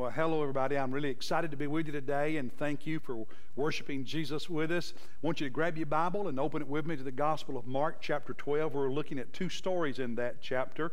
Well, hello, everybody. I'm really excited to be with you today, and thank you for worshiping Jesus with us. I want you to grab your Bible and open it with me to the Gospel of Mark, chapter 12. We're looking at two stories in that chapter.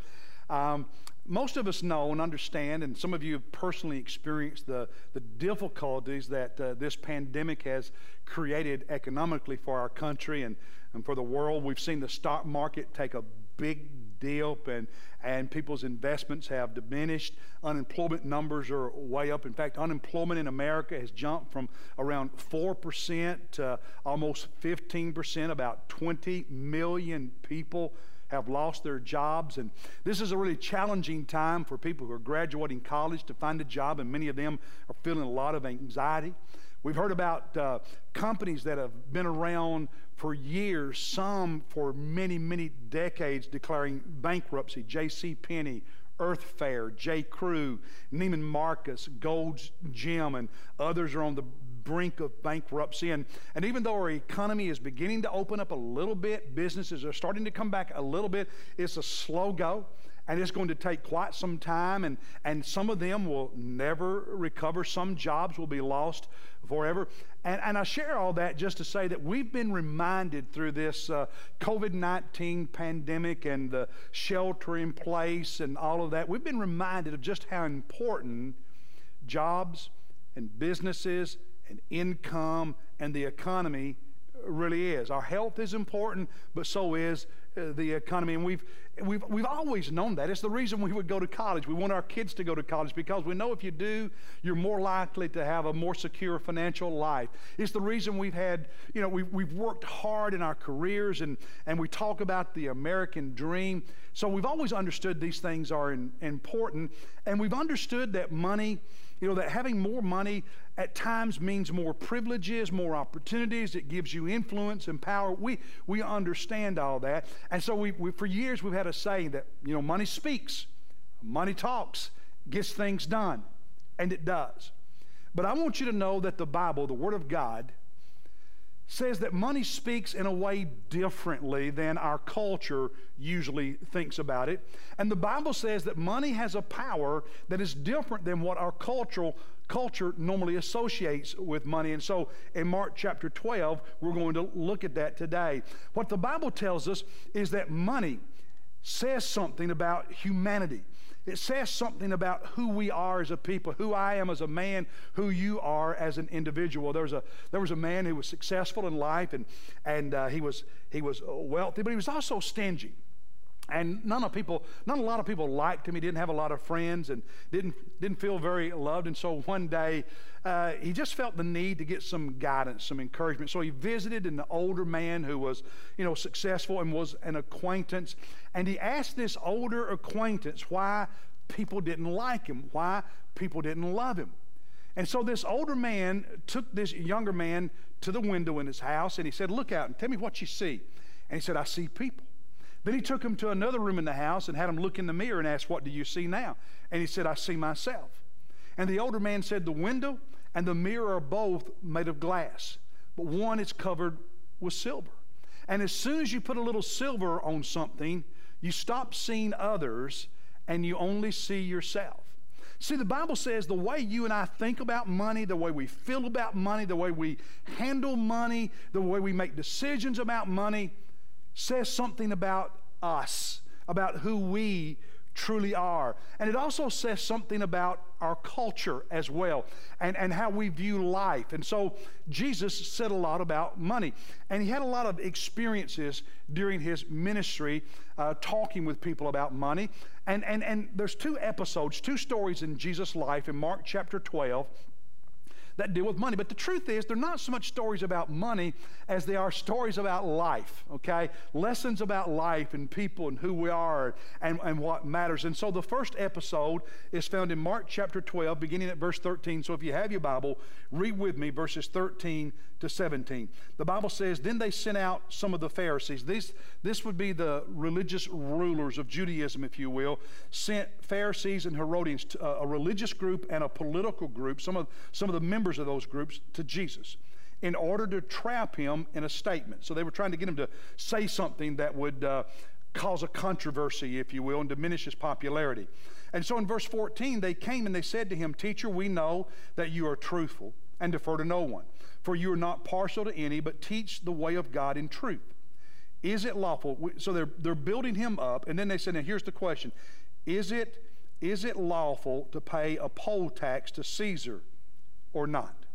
Um, most of us know and understand, and some of you have personally experienced the, the difficulties that uh, this pandemic has created economically for our country and, and for the world. We've seen the stock market take a big dip and, and people's investments have diminished. Unemployment numbers are way up. In fact, unemployment in America has jumped from around 4% to almost 15%. About 20 million people have lost their jobs. And this is a really challenging time for people who are graduating college to find a job, and many of them are feeling a lot of anxiety. We've heard about uh, companies that have been around for years, some for many, many decades, declaring bankruptcy. J.C. Penney, Earth Fare, J. Crew, Neiman Marcus, Gold's Gym, and others are on the brink of bankruptcy. And, and even though our economy is beginning to open up a little bit, businesses are starting to come back a little bit, it's a slow go and it's going to take quite some time, and, and some of them will never recover. Some jobs will be lost forever. And, and I share all that just to say that we've been reminded through this uh, COVID 19 pandemic and the shelter in place and all of that, we've been reminded of just how important jobs and businesses and income and the economy really is. Our health is important, but so is uh, the economy. And we've, we've, we've always known that. It's the reason we would go to college. We want our kids to go to college because we know if you do, you're more likely to have a more secure financial life. It's the reason we've had, you know, we've, we've worked hard in our careers and, and we talk about the American dream. So we've always understood these things are in, important. And we've understood that money you know, that having more money at times means more privileges, more opportunities. It gives you influence and power. We, we understand all that. And so we, we, for years we've had a saying that, you know, money speaks, money talks, gets things done. And it does. But I want you to know that the Bible, the Word of God, says that money speaks in a way differently than our culture usually thinks about it. And the Bible says that money has a power that is different than what our cultural culture normally associates with money. And so in Mark chapter 12, we're going to look at that today. What the Bible tells us is that money says something about humanity. It says something about who we are as a people, who I am as a man, who you are as an individual. There was a, there was a man who was successful in life and, and uh, he, was, he was wealthy, but he was also stingy. And none of people, not a lot of people liked him. He didn't have a lot of friends and didn't, didn't feel very loved. And so one day, uh, he just felt the need to get some guidance, some encouragement. So he visited an older man who was, you know, successful and was an acquaintance. And he asked this older acquaintance why people didn't like him, why people didn't love him. And so this older man took this younger man to the window in his house and he said, Look out and tell me what you see. And he said, I see people. Then he took him to another room in the house and had him look in the mirror and asked, What do you see now? And he said, I see myself. And the older man said, The window and the mirror are both made of glass, but one is covered with silver. And as soon as you put a little silver on something, you stop seeing others and you only see yourself. See, the Bible says the way you and I think about money, the way we feel about money, the way we handle money, the way we make decisions about money, says something about us, about who we truly are. And it also says something about our culture as well and, and how we view life. And so Jesus said a lot about money. And he had a lot of experiences during his ministry uh, talking with people about money. And, and, and there's two episodes, two stories in Jesus' life in Mark chapter 12 that deal with money. But the truth is, they're not so much stories about money as they are stories about life, okay? Lessons about life and people and who we are and, and what matters. And so the first episode is found in Mark chapter 12, beginning at verse 13. So if you have your Bible, read with me verses 13 to 17. The Bible says, Then they sent out some of the Pharisees. This, this would be the religious rulers of Judaism, if you will, sent Pharisees and Herodians, to, uh, a religious group and a political group, some of, some of the members of those groups, to Jesus in order to trap him in a statement. So they were trying to get him to say something that would uh, cause a controversy, if you will, and diminish his popularity. And so in verse 14, they came and they said to him, Teacher, we know that you are truthful and defer to no one, for you are not partial to any, but teach the way of God in truth. Is it lawful? So they're, they're building him up, and then they said, Now here's the question Is it, is it lawful to pay a poll tax to Caesar or not?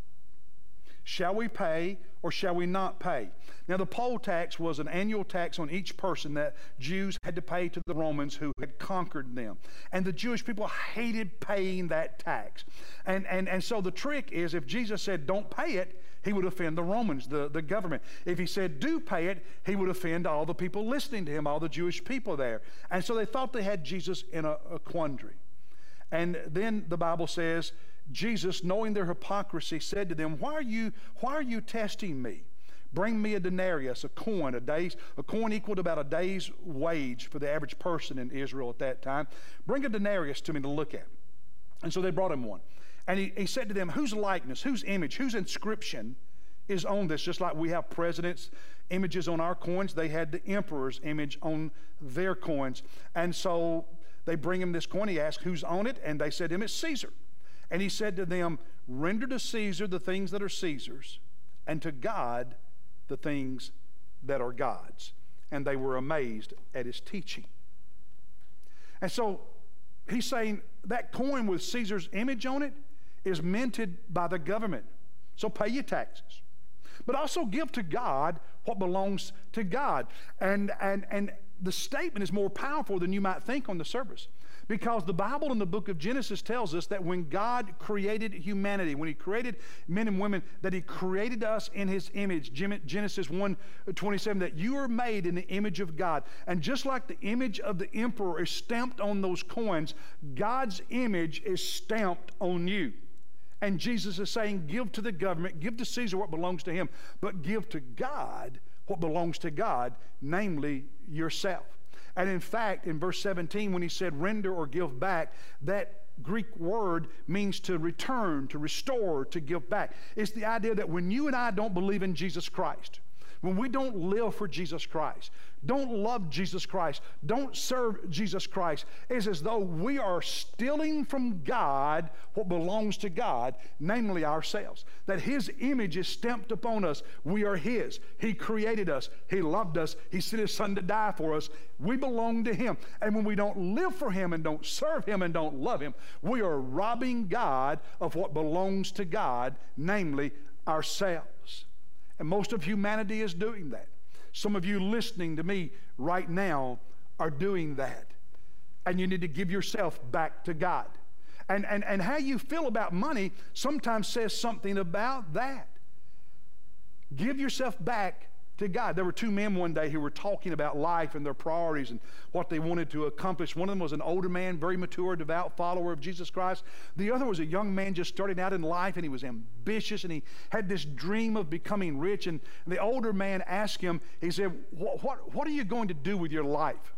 Shall we pay or shall we not pay? Now, the poll tax was an annual tax on each person that Jews had to pay to the Romans who had conquered them. And the Jewish people hated paying that tax. And, and, and so the trick is if Jesus said, don't pay it, he would offend the Romans, the, the government. If he said, do pay it, he would offend all the people listening to him, all the Jewish people there. And so they thought they had Jesus in a, a quandary. And then the Bible says, Jesus, knowing their hypocrisy, said to them, Why are you, why are you testing me? Bring me a denarius, a coin, a day's, a coin equal to about a day's wage for the average person in Israel at that time. Bring a denarius to me to look at. And so they brought him one. And he, he said to them, Whose likeness, whose image, whose inscription is on this? Just like we have presidents' images on our coins, they had the emperor's image on their coins. And so they bring him this coin. He asked, Who's on it? And they said to him, It's Caesar. And he said to them, Render to Caesar the things that are Caesar's, and to God the things that are God's. And they were amazed at his teaching. And so he's saying that coin with Caesar's image on it is minted by the government. So pay your taxes. But also give to God what belongs to God. And, and, and the statement is more powerful than you might think on the surface. Because the Bible in the book of Genesis tells us that when God created humanity, when He created men and women, that He created us in His image. Genesis 1 uh, 27, that you are made in the image of God. And just like the image of the emperor is stamped on those coins, God's image is stamped on you. And Jesus is saying, Give to the government, give to Caesar what belongs to him, but give to God what belongs to God, namely yourself. And in fact, in verse 17, when he said render or give back, that Greek word means to return, to restore, to give back. It's the idea that when you and I don't believe in Jesus Christ, when we don't live for Jesus Christ, don't love Jesus Christ, don't serve Jesus Christ, it's as though we are stealing from God what belongs to God, namely ourselves. That His image is stamped upon us. We are His. He created us, He loved us, He sent His Son to die for us. We belong to Him. And when we don't live for Him and don't serve Him and don't love Him, we are robbing God of what belongs to God, namely ourselves. And most of humanity is doing that. Some of you listening to me right now are doing that. And you need to give yourself back to God. And, and, and how you feel about money sometimes says something about that. Give yourself back to God. There were two men one day who were talking about life and their priorities and what they wanted to accomplish. One of them was an older man, very mature, devout follower of Jesus Christ. The other was a young man just starting out in life and he was ambitious and he had this dream of becoming rich. And the older man asked him, he said, What, what, what are you going to do with your life?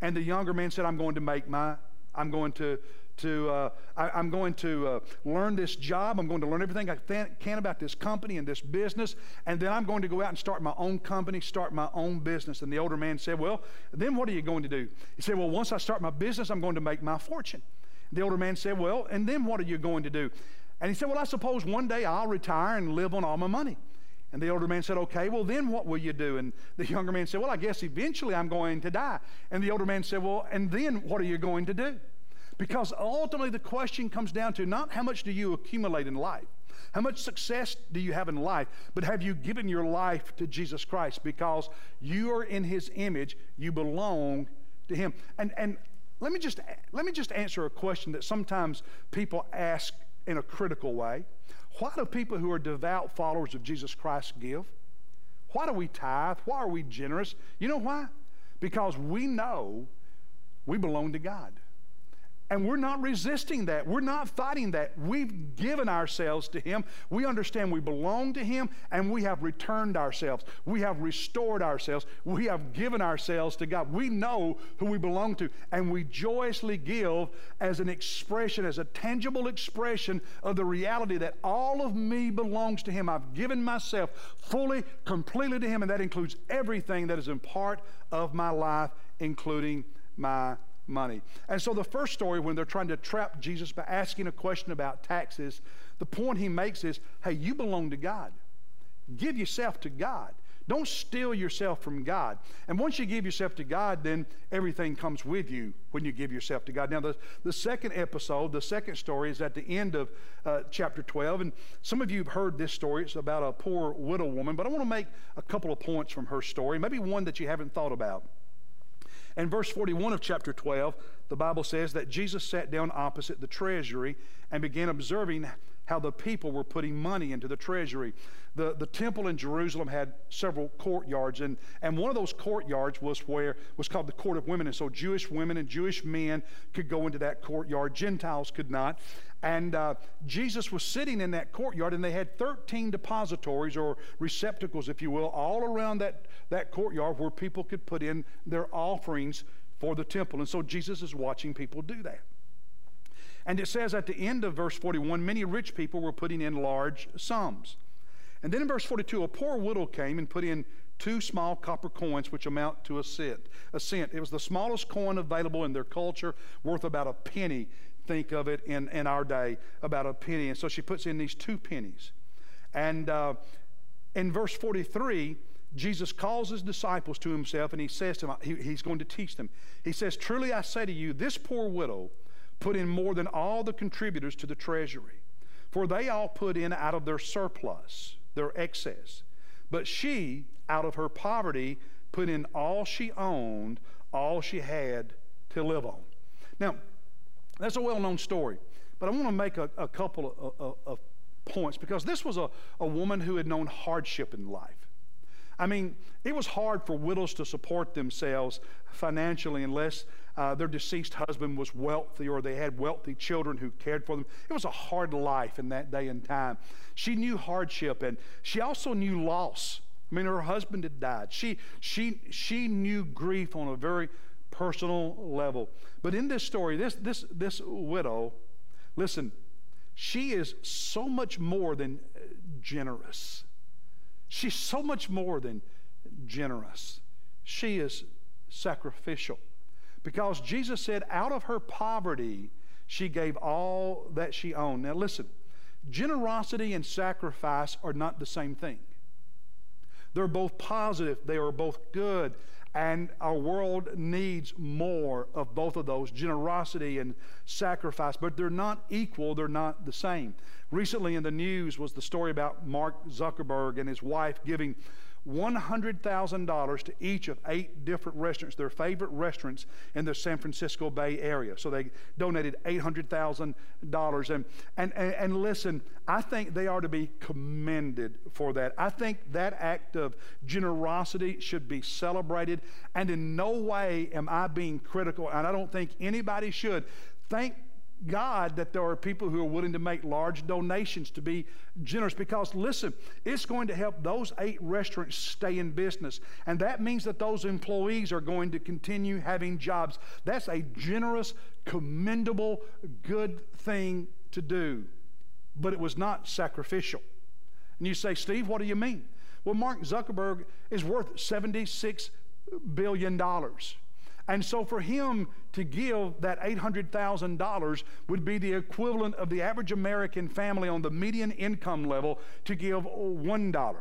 And the younger man said, I'm going to make my, I'm going to to, uh, I, am going to uh, learn this job. I'm going to learn everything I can about this company and this business. And then I'm going to go out and start my own company, start my own business. And the older man said, Well, then what are you going to do? He said, Well, once I start my business, I'm going to make my fortune. The older man said, Well, and then what are you going to do? And he said, Well, I suppose one day I'll retire and live on all my money. And the older man said, Okay, well, then what will you do? And the younger man said, Well, I guess eventually I'm going to die. And the older man said, Well, and then what are you going to do? Because ultimately, the question comes down to not how much do you accumulate in life, how much success do you have in life, but have you given your life to Jesus Christ? Because you are in His image, you belong to Him. And, and let, me just, let me just answer a question that sometimes people ask in a critical way. Why do people who are devout followers of Jesus Christ give? Why do we tithe? Why are we generous? You know why? Because we know we belong to God. And we're not resisting that. We're not fighting that. We've given ourselves to Him. We understand we belong to Him and we have returned ourselves. We have restored ourselves. We have given ourselves to God. We know who we belong to and we joyously give as an expression, as a tangible expression of the reality that all of me belongs to Him. I've given myself fully, completely to Him, and that includes everything that is in part of my life, including my money. And so the first story, when they're trying to trap Jesus by asking a question about taxes, the point he makes is hey, you belong to God. Give yourself to God. Don't steal yourself from God. And once you give yourself to God, then everything comes with you when you give yourself to God. Now, the, the second episode, the second story, is at the end of uh, chapter 12. And some of you have heard this story. It's about a poor widow woman. But I want to make a couple of points from her story, maybe one that you haven't thought about. In verse 41 of chapter 12, the Bible says that Jesus sat down opposite the treasury and began observing how the people were putting money into the treasury. The, the temple in Jerusalem had several courtyards, and, and one of those courtyards was where was called the court of women. And so Jewish women and Jewish men could go into that courtyard, Gentiles could not. And uh, Jesus was sitting in that courtyard, and they had 13 depositories or receptacles, if you will, all around that, that courtyard where people could put in their offerings for the temple. And so Jesus is watching people do that. And it says at the end of verse 41 many rich people were putting in large sums. And then in verse 42, a poor widow came and put in two small copper coins, which amount to a cent. A cent. It was the smallest coin available in their culture, worth about a penny. Think of it in, in our day, about a penny. And so she puts in these two pennies. And uh, in verse 43, Jesus calls his disciples to himself and he says to them, he, he's going to teach them. He says, Truly I say to you, this poor widow put in more than all the contributors to the treasury, for they all put in out of their surplus, their excess. But she, out of her poverty, put in all she owned, all she had to live on. Now, that's a well known story, but I want to make a, a couple of, of, of, points because this was a, a woman who had known hardship in life. I mean, it was hard for widows to support themselves financially unless uh, their deceased husband was wealthy or they had wealthy children who cared for them. It was a hard life in that day and time. She knew hardship and she also knew loss. I mean, her husband had died. She, she, she knew grief on a very personal level. But in this story, this, this, this widow, listen, she is so much more than generous. She's so much more than generous. She is sacrificial. Because Jesus said, out of her poverty, she gave all that she owned. Now, listen, generosity and sacrifice are not the same thing. They're both positive, they are both good, and our world needs more of both of those generosity and sacrifice, but they're not equal, they're not the same. Recently in the news was the story about Mark Zuckerberg and his wife giving $100,000 to each of eight different restaurants, their favorite restaurants in the San Francisco Bay Area. So they donated $800,000. And, and, and, listen, I think they are to be commended for that. I think that act of generosity should be celebrated. And in no way am I being critical, and I don't think anybody should. Thank God that there are people who are willing to make large donations to be generous because, listen, it's going to help those eight restaurants stay in business. And that means that those employees are going to continue having jobs. That's a generous, commendable, good thing to do. But it was not sacrificial. And you say, Steve, what do you mean? Well, Mark Zuckerberg is worth $76 billion. And so for him to give that $800,000 would be the equivalent of the average American family on the median income level to give $1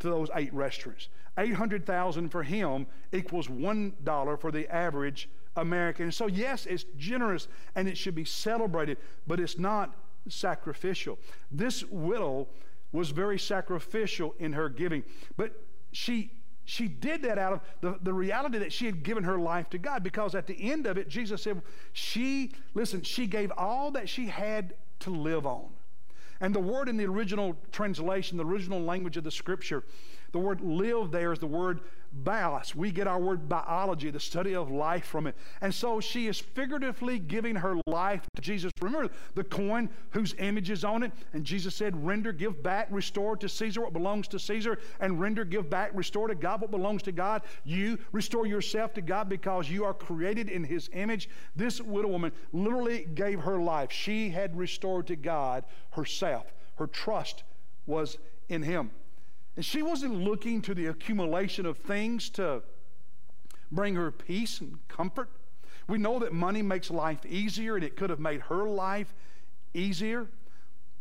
to those eight restaurants. 800,000 for him equals $1 for the average American. So yes, it's generous and it should be celebrated, but it's not sacrificial. This widow was very sacrificial in her giving, but she she did that out of the, the reality that she had given her life to God because at the end of it, Jesus said, she, listen, she gave all that she had to live on. And the word in the original translation, the original language of the scripture, the word live there is the word bios. We get our word biology, the study of life from it. And so she is figuratively giving her life to Jesus. Remember the coin whose image is on it? And Jesus said, Render, give back, restore to Caesar what belongs to Caesar, and render, give back, restore to God what belongs to God. You restore yourself to God because you are created in His image. This widow woman literally gave her life. She had restored to God herself. Her trust was in Him. And she wasn't looking to the accumulation of things to bring her peace and comfort. We know that money makes life easier, and it could have made her life easier.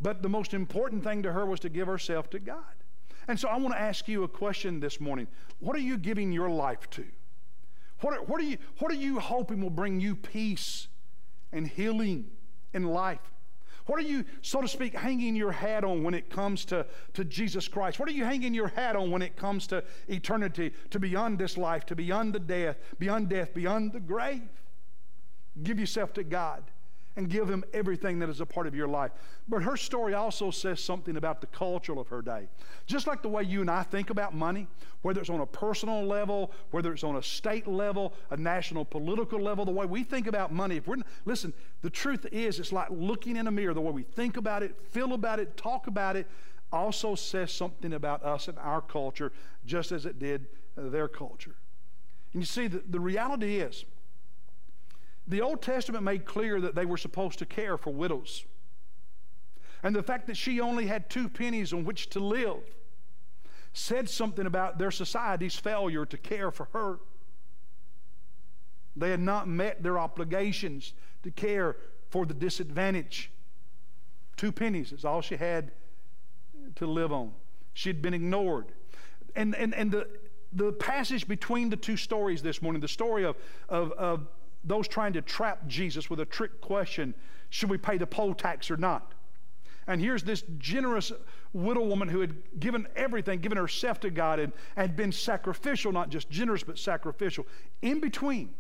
But the most important thing to her was to give herself to God. And so I want to ask you a question this morning. What are you giving your life to? What are, what are, you, what are you hoping will bring you peace and healing in life? What are you, so to speak, hanging your hat on when it comes to, to Jesus Christ? What are you hanging your hat on when it comes to eternity, to beyond this life, to beyond the death, beyond death, beyond the grave? Give yourself to God and give him everything that is a part of your life. But her story also says something about the culture of her day. Just like the way you and I think about money, whether it's on a personal level, whether it's on a state level, a national political level, the way we think about money, if we're listen, the truth is it's like looking in a mirror, the way we think about it, feel about it, talk about it, also says something about us and our culture, just as it did their culture. And you see, the, the reality is, the Old Testament made clear that they were supposed to care for widows. And the fact that she only had two pennies on which to live said something about their society's failure to care for her. They had not met their obligations to care for the disadvantaged. Two pennies is all she had to live on. She'd been ignored. And, and, and the, the passage between the two stories this morning, the story of, of, of those trying to trap Jesus with a trick question should we pay the poll tax or not? And here's this generous widow woman who had given everything, given herself to God, and had been sacrificial, not just generous, but sacrificial. In between,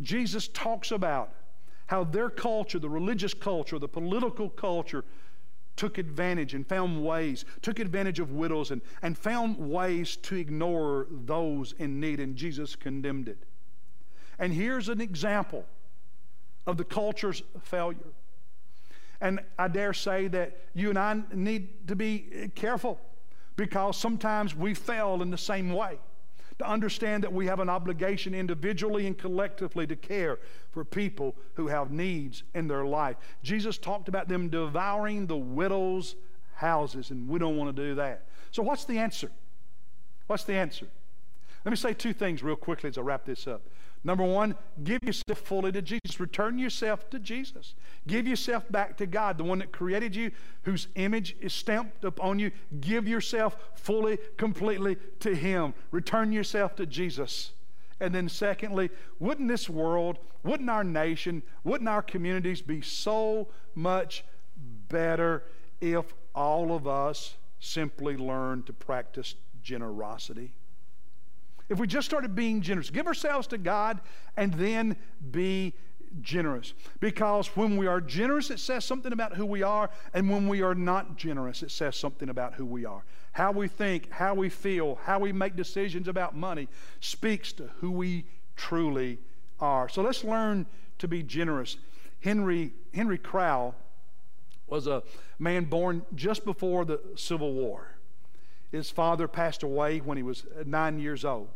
Jesus talks about how their culture, the religious culture, the political culture, took advantage and found ways, took advantage of widows and, and found ways to ignore those in need, and Jesus condemned it. And here's an example of the culture's failure. And I dare say that you and I need to be careful because sometimes we fail in the same way. To understand that we have an obligation individually and collectively to care for people who have needs in their life. Jesus talked about them devouring the widow's houses, and we don't want to do that. So, what's the answer? What's the answer? Let me say two things real quickly as I wrap this up. Number one, give yourself fully to Jesus. Return yourself to Jesus. Give yourself back to God, the one that created you, whose image is stamped upon you. Give yourself fully, completely to Him. Return yourself to Jesus. And then, secondly, wouldn't this world, wouldn't our nation, wouldn't our communities be so much better if all of us simply learned to practice generosity? If we just started being generous, give ourselves to God and then be generous. Because when we are generous, it says something about who we are, and when we are not generous, it says something about who we are. How we think, how we feel, how we make decisions about money speaks to who we truly are. So let's learn to be generous. Henry, Henry Crowell was a man born just before the Civil War. His father passed away when he was nine years old.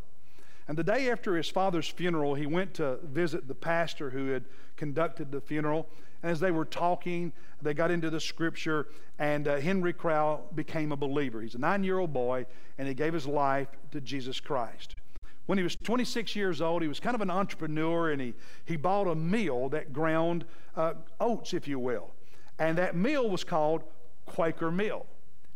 And the day after his father's funeral, he went to visit the pastor who had conducted the funeral. And as they were talking, they got into the scripture, and uh, Henry Crowell became a believer. He's a nine year old boy, and he gave his life to Jesus Christ. When he was 26 years old, he was kind of an entrepreneur, and he, he bought a mill that ground uh, oats, if you will. And that mill was called Quaker Mill.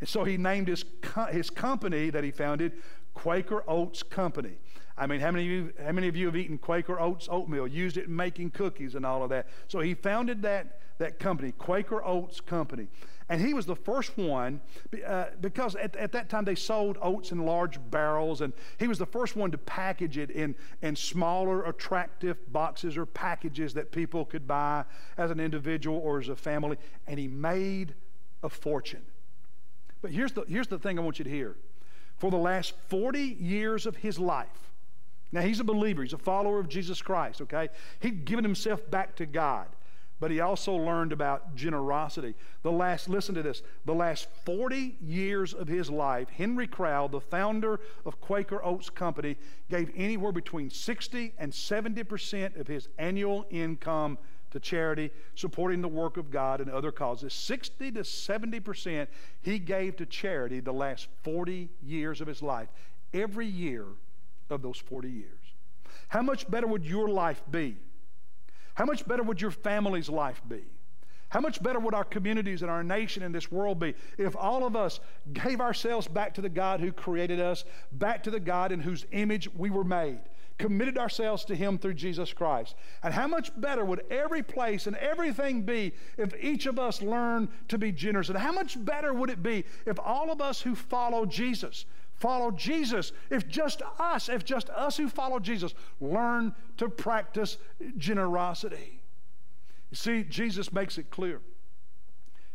And so he named his, co- his company that he founded Quaker Oats Company. I mean, how many, of you, how many of you have eaten Quaker Oats oatmeal, used it in making cookies and all of that? So he founded that, that company, Quaker Oats Company. And he was the first one uh, because at, at that time they sold oats in large barrels, and he was the first one to package it in, in smaller, attractive boxes or packages that people could buy as an individual or as a family. And he made a fortune. But here's the, here's the thing I want you to hear. For the last 40 years of his life, now he's a believer, he's a follower of Jesus Christ, okay? He'd given himself back to God, but he also learned about generosity. The last, listen to this, the last 40 years of his life, Henry Crowell, the founder of Quaker Oats Company, gave anywhere between 60 and 70% of his annual income to charity, supporting the work of God and other causes. 60 to 70% he gave to charity the last 40 years of his life, every year of those 40 years. How much better would your life be How much better would your family's life be? How much better would our communities and our nation and this world be if all of us gave ourselves back to the God who created us, back to the God in whose image we were made, committed ourselves to Him through Jesus Christ? And how much better would every place and everything be if each of us learned to be generous? And how much better would it be if all of us who follow Jesus, follow Jesus, if just us, if just us who follow Jesus, learn to practice generosity? You see, Jesus makes it clear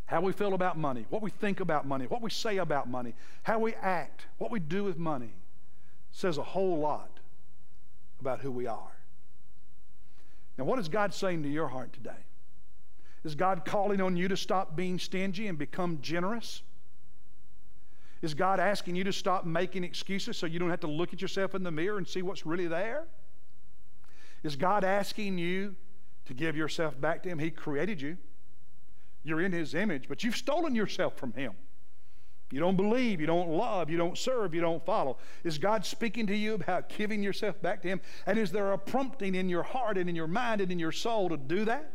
how we feel about money, what we think about money, what we say about money, how we act, what we do with money says a whole lot about who we are. Now, what is God saying to your heart today? Is God calling on you to stop being stingy and become generous? Is God asking you to stop making excuses so you don't have to look at yourself in the mirror and see what's really there? Is God asking you to give yourself back to Him. He created you. You're in His image, but you've stolen yourself from Him. You don't believe, you don't love, you don't serve, you don't follow. Is God speaking to you about giving yourself back to Him? And is there a prompting in your heart and in your mind and in your soul to do that?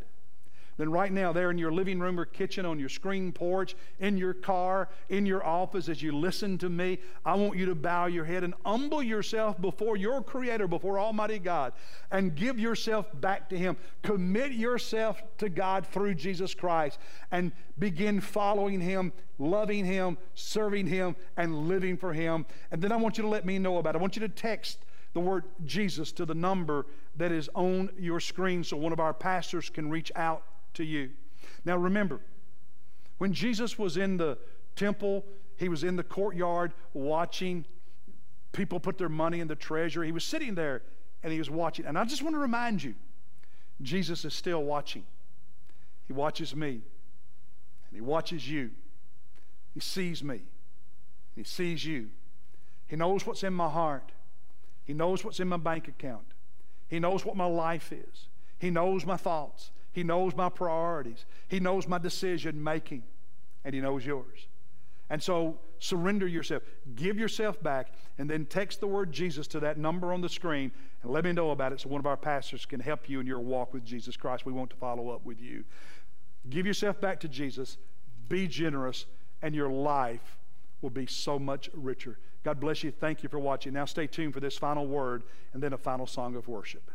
Then right now, there in your living room or kitchen, on your screen porch, in your car, in your office, as you listen to me, I want you to bow your head and humble yourself before your Creator, before Almighty God, and give yourself back to Him. Commit yourself to God through Jesus Christ and begin following Him, loving Him, serving Him, and living for Him. And then I want you to let me know about it. I want you to text the word Jesus to the number that is on your screen so one of our pastors can reach out to you. Now remember, when Jesus was in the temple, he was in the courtyard watching people put their money in the treasury. He was sitting there and he was watching. And I just want to remind you, Jesus is still watching. He watches me and he watches you. He sees me. He sees you. He knows what's in my heart. He knows what's in my bank account. He knows what my life is. He knows my thoughts. He knows my priorities. He knows my decision making, and He knows yours. And so surrender yourself, give yourself back, and then text the word Jesus to that number on the screen and let me know about it so one of our pastors can help you in your walk with Jesus Christ. We want to follow up with you. Give yourself back to Jesus, be generous, and your life will be so much richer. God bless you. Thank you for watching. Now stay tuned for this final word and then a final song of worship.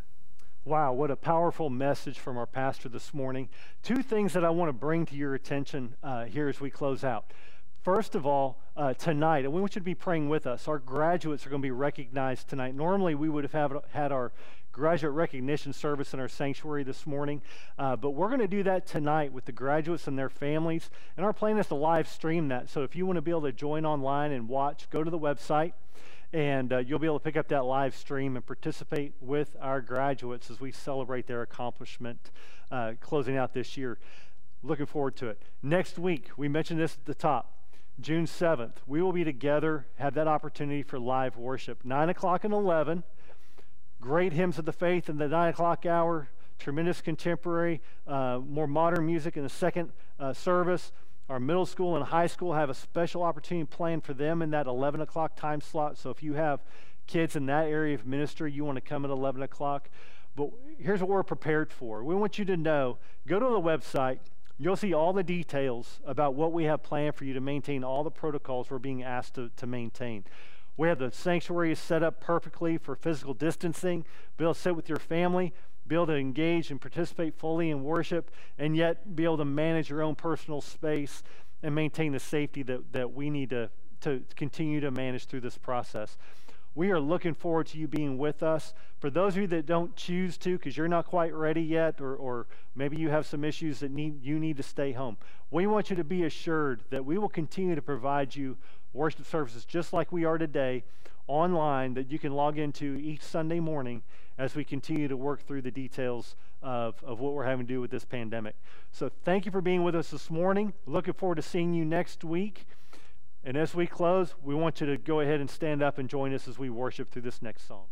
Wow, what a powerful message from our pastor this morning. Two things that I want to bring to your attention uh, here as we close out. First of all, uh, tonight, and we want you to be praying with us. Our graduates are going to be recognized tonight. Normally, we would have had our graduate recognition service in our sanctuary this morning, uh, but we're going to do that tonight with the graduates and their families. And our plan is to live stream that. So if you want to be able to join online and watch, go to the website and uh, you'll be able to pick up that live stream and participate with our graduates as we celebrate their accomplishment uh, closing out this year. Looking forward to it. Next week, we mentioned this at the top. June 7th, we will be together, have that opportunity for live worship. 9 o'clock and 11, great hymns of the faith in the 9 o'clock hour, tremendous contemporary, uh, more modern music in the second uh, service. Our middle school and high school have a special opportunity planned for them in that 11 o'clock time slot. So if you have kids in that area of ministry, you want to come at 11 o'clock. But here's what we're prepared for. We want you to know go to the website. You'll see all the details about what we have planned for you to maintain all the protocols we're being asked to, to maintain. We have the sanctuary set up perfectly for physical distancing, be able to sit with your family be able to engage and participate fully in worship, and yet be able to manage your own personal space and maintain the safety that, that we need to, to continue to manage through this process. We are looking forward to you being with us. For those of you that don't choose to because you're not quite ready yet, or, or maybe you have some issues that need, you need to stay home, we want you to be assured that we will continue to provide you worship services just like we are today online that you can log into each Sunday morning as we continue to work through the details of, of what we're having to do with this pandemic. So thank you for being with us this morning. Looking forward to seeing you next week. And as we close, we want you to go ahead and stand up and join us as we worship through this next song.